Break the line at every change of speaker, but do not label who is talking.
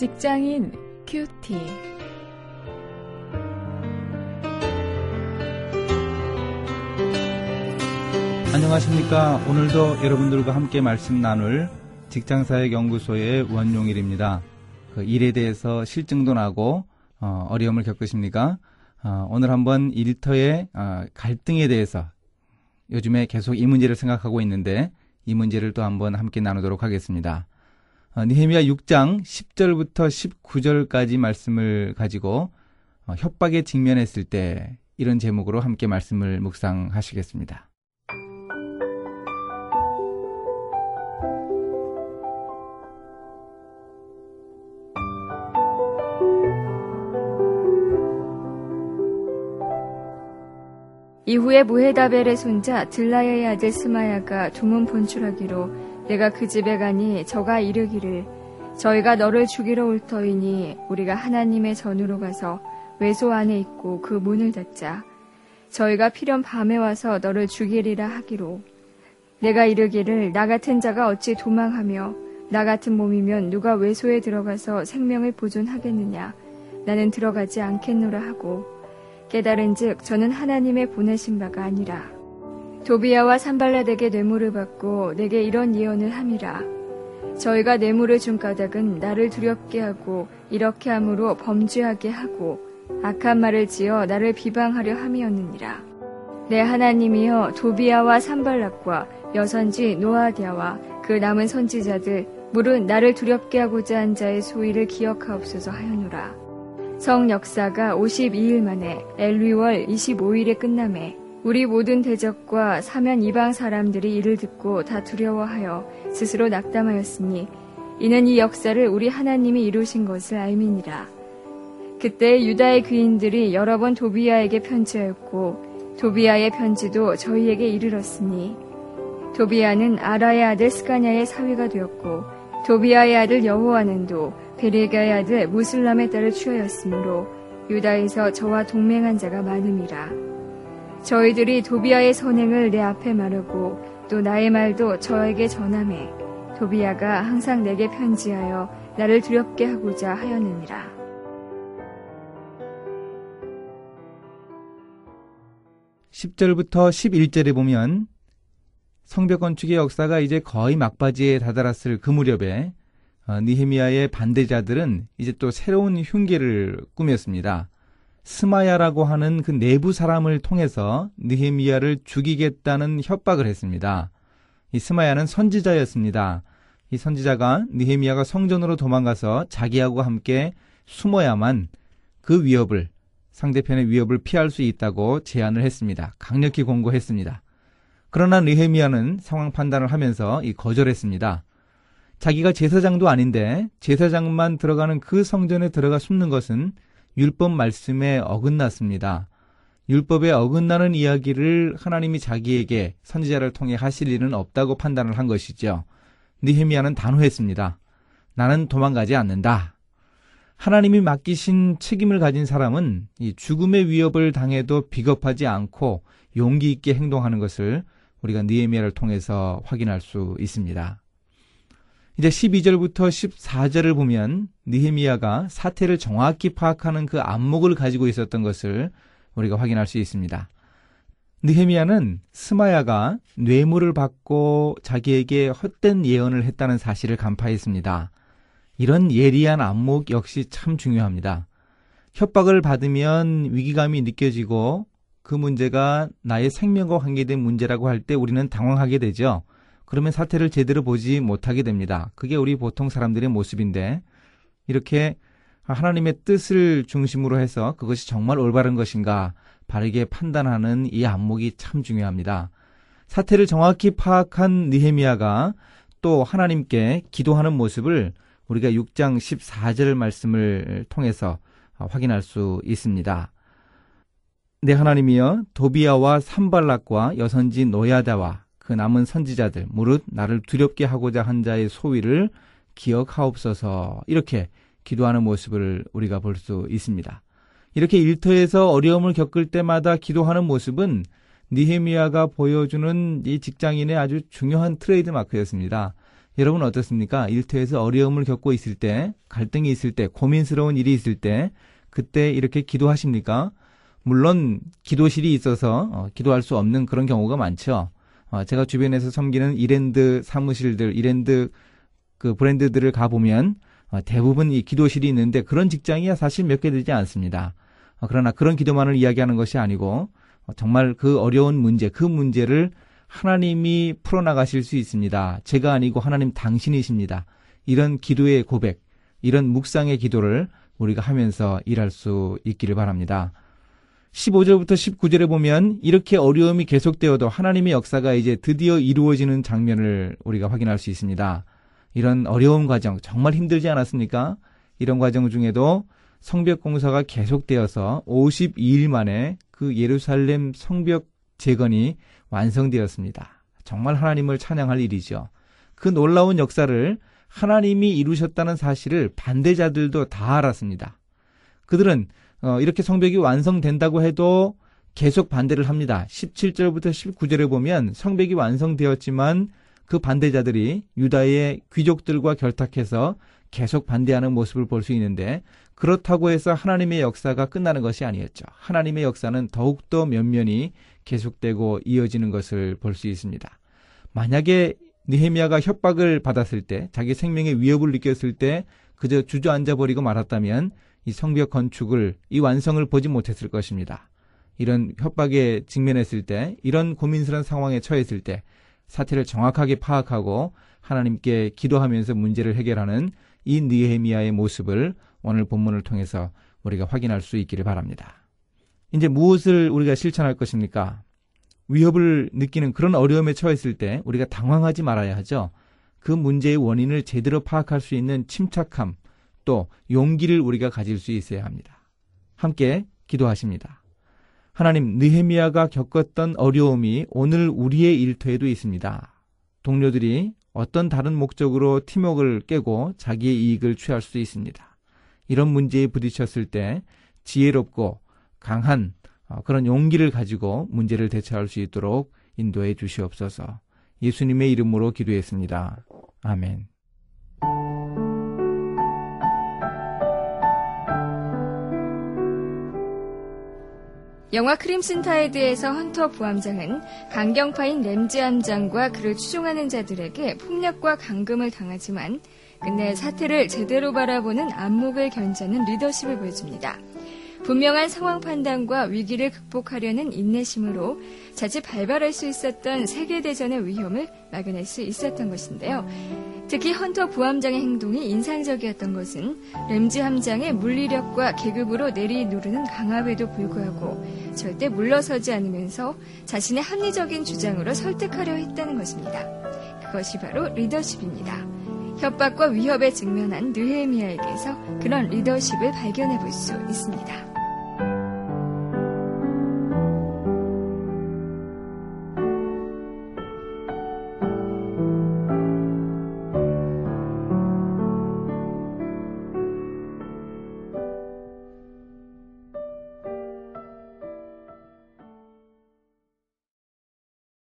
직장인 큐티.
안녕하십니까. 오늘도 여러분들과 함께 말씀 나눌 직장사역연구소의 원용일입니다. 그 일에 대해서 실증도 나고 어, 어려움을 겪으십니까? 어, 오늘 한번 일터의 어, 갈등에 대해서 요즘에 계속 이 문제를 생각하고 있는데 이 문제를 또 한번 함께 나누도록 하겠습니다. 어, 니헤미야 6장 10절부터 19절까지 말씀을 가지고 어, 협박에 직면했을 때 이런 제목으로 함께 말씀을 묵상하시겠습니다.
이후에 무헤다벨의 손자 들라야의 아들 스마야가 두문 분출하기로 내가 그 집에 가니 저가 이르기를 저희가 너를 죽이러 올 터이니 우리가 하나님의 전으로 가서 외소 안에 있고 그 문을 닫자. 저희가 필연 밤에 와서 너를 죽이리라 하기로. 내가 이르기를 나 같은 자가 어찌 도망하며 나 같은 몸이면 누가 외소에 들어가서 생명을 보존하겠느냐? 나는 들어가지 않겠노라 하고 깨달은즉 저는 하나님의 보내신 바가 아니라 도비야와 산발라에게 뇌물을 받고 내게 이런 예언을 함이라. 저희가 뇌물을 준 까닭은 나를 두렵게 하고 이렇게 함으로 범죄하게 하고 악한 말을 지어 나를 비방하려 함이었느니라. 내 하나님이여 도비야와 산발락과 여선지 노아디아와 그 남은 선지자들 물은 나를 두렵게 하고자 한 자의 소위를 기억하옵소서 하여노라. 성 역사가 52일 만에 엘위월 25일에 끝남에 우리 모든 대적과 사면 이방 사람들이 이를 듣고 다 두려워하여 스스로 낙담하였으니 이는 이 역사를 우리 하나님이 이루신 것을 알미니라. 그때 유다의 귀인들이 여러 번 도비아에게 편지하였고 도비아의 편지도 저희에게 이르렀으니 도비아는 아라의 아들 스가냐의 사위가 되었고 도비아의 아들 여호와는도 베레가의 아들 무슬람의 딸을 취하였으므로 유다에서 저와 동맹한 자가 많음이라. 저희들이 도비아의 선행을 내 앞에 말하고 또 나의 말도 저에게 전함해 도비아가 항상 내게 편지하여 나를 두렵게 하고자 하였느니라.
(10절부터 11절에) 보면 성벽 건축의 역사가 이제 거의 막바지에 다다랐을 그 무렵에 어, 니헤미야의 반대자들은 이제 또 새로운 흉계를 꾸몄습니다. 스마야라고 하는 그 내부 사람을 통해서 니헤미야를 죽이겠다는 협박을 했습니다. 이 스마야는 선지자였습니다. 이 선지자가 니헤미야가 성전으로 도망가서 자기하고 함께 숨어야만 그 위협을 상대편의 위협을 피할 수 있다고 제안을 했습니다. 강력히 공고했습니다. 그러나 느헤미야는 상황 판단을 하면서 이 거절했습니다. 자기가 제사장도 아닌데 제사장만 들어가는 그 성전에 들어가 숨는 것은 율법 말씀에 어긋났습니다. 율법에 어긋나는 이야기를 하나님이 자기에게 선지자를 통해 하실 일은 없다고 판단을 한 것이죠. 니헤미야는 단호했습니다. 나는 도망가지 않는다. 하나님이 맡기신 책임을 가진 사람은 이 죽음의 위협을 당해도 비겁하지 않고 용기 있게 행동하는 것을 우리가 니에미아를 통해서 확인할 수 있습니다. 이제 12절부터 14절을 보면 니헤미야가 사태를 정확히 파악하는 그 안목을 가지고 있었던 것을 우리가 확인할 수 있습니다. 느헤미야는 스마야가 뇌물을 받고 자기에게 헛된 예언을 했다는 사실을 간파했습니다. 이런 예리한 안목 역시 참 중요합니다. 협박을 받으면 위기감이 느껴지고 그 문제가 나의 생명과 관계된 문제라고 할 때 우리는 당황하게 되죠. 그러면 사태를 제대로 보지 못하게 됩니다. 그게 우리 보통 사람들의 모습인데 이렇게 하나님의 뜻을 중심으로 해서 그것이 정말 올바른 것인가 바르게 판단하는 이 안목이 참 중요합니다. 사태를 정확히 파악한 느헤미야가 또 하나님께 기도하는 모습을 우리가 6장 14절 말씀을 통해서 확인할 수 있습니다. 내 하나님이여 도비아와 산발락과 여선지 노야다와 그 남은 선지자들 무릇 나를 두렵게 하고자 한 자의 소위를 기억하옵소서 이렇게 기도하는 모습을 우리가 볼 수 있습니다. 이렇게 일터에서 어려움을 겪을 때마다 기도하는 모습은 니헤미야가 보여주는 이 직장인의 아주 중요한 트레이드 마크였습니다. 여러분 어떻습니까? 일터에서 어려움을 겪고 있을 때, 갈등이 있을 때, 고민스러운 일이 있을 때, 그때 이렇게 기도하십니까? 물론 기도실이 있어서 어, 기도할 수 없는 그런 경우가 많죠. 어, 제가 주변에서 섬기는 이랜드 사무실들, 이랜드 그 브랜드들을 가보면 어, 대부분 이 기도실이 있는데 그런 직장이 사실 몇 개 되지 않습니다. 어, 그러나 그런 기도만을 이야기하는 것이 아니고 어, 정말 그 어려운 문제, 그 문제를 하나님이 풀어나가실 수 있습니다. 제가 아니고 하나님 당신이십니다. 이런 기도의 고백, 이런 묵상의 기도를 우리가 하면서 일할 수 있기를 바랍니다. 15절부터 19절에 보면 이렇게 어려움이 계속되어도 하나님의 역사가 이제 드디어 이루어지는 장면을 우리가 확인할 수 있습니다. 이런 어려운 과정 정말 힘들지 않았습니까? 이런 과정 중에도 성벽 공사가 계속되어서 52일 만에 그 예루살렘 성벽 재건이 완성되었습니다. 정말 하나님을 찬양할 일이죠. 그 놀라운 역사를 하나님이 이루셨다는 사실을 반대자들도 다 알았습니다. 그들은 어, 이렇게 성벽이 완성된다고 해도 계속 반대를 합니다. 17절부터 19절에 보면 성벽이 완성되었지만 그 반대자들이 유다의 귀족들과 결탁해서 계속 반대하는 모습을 볼 수 있는데 그렇다고 해서 하나님의 역사가 끝나는 것이 아니었죠. 하나님의 역사는 더욱더 면면이 계속되고 이어지는 것을 볼 수 있습니다. 만약에 느헤미야가 협박을 받았을 때 자기 생명의 위협을 느꼈을 때 그저 주저앉아 버리고 말았다면 이 성벽 건축을 이 완성을 보지 못했을 것입니다. 이런 협박에 직면했을 때 이런 고민스러운 상황에 처했을 때 사태를 정확하게 파악하고 하나님께 기도하면서 문제를 해결하는 이 느헤미야의 모습을 오늘 본문을 통해서 우리가 확인할 수 있기를 바랍니다. 이제 무엇을 우리가 실천할 것입니까? 위협을 느끼는 그런 어려움에 처했을 때 우리가 당황하지 말아야 하죠. 그 문제의 원인을 제대로 파악할 수 있는 침착함 또 용기를 우리가 가질 수 있어야 합니다. 함께 기도하십니다. 하나님, 느헤미야가 겪었던 어려움이 오늘 우리의 일터에도 있습니다. 동료들이 어떤 다른 목적으로 팀웍을 깨고 자기의 이익을 취할 수도 있습니다. 이런 문제에 부딪혔을 때 지혜롭고 강한 어, 그런 용기를 가지고 문제를 대처할 수 있도록 인도해 주시옵소서. 예수님의 이름으로 기도했습니다. 아멘.
영화 크림슨 타이드에서 헌터 부함장은 강경파인 램지 함장과 그를 추종하는 자들에게 폭력과 감금을 당하지만 끝내 사태를 제대로 바라보는 안목을 견지하는 리더십을 보여줍니다. 분명한 상황 판단과 위기를 극복하려는 인내심으로 자칫 발발할 수 있었던 세계대전의 위험을 막아낼 수 있었던 것인데요. 특히 헌터 부함장의 행동이 인상적이었던 것은 램지 함장의 물리력과 계급으로 내리누르는 강압에도 불구하고 절대 물러서지 않으면서 자신의 합리적인 주장으로 설득하려 했다는 것입니다. 그것이 바로 리더십입니다. 협박과 위협에 직면한 느헤미야에게서 그런 리더십을 발견해 볼 수 있습니다.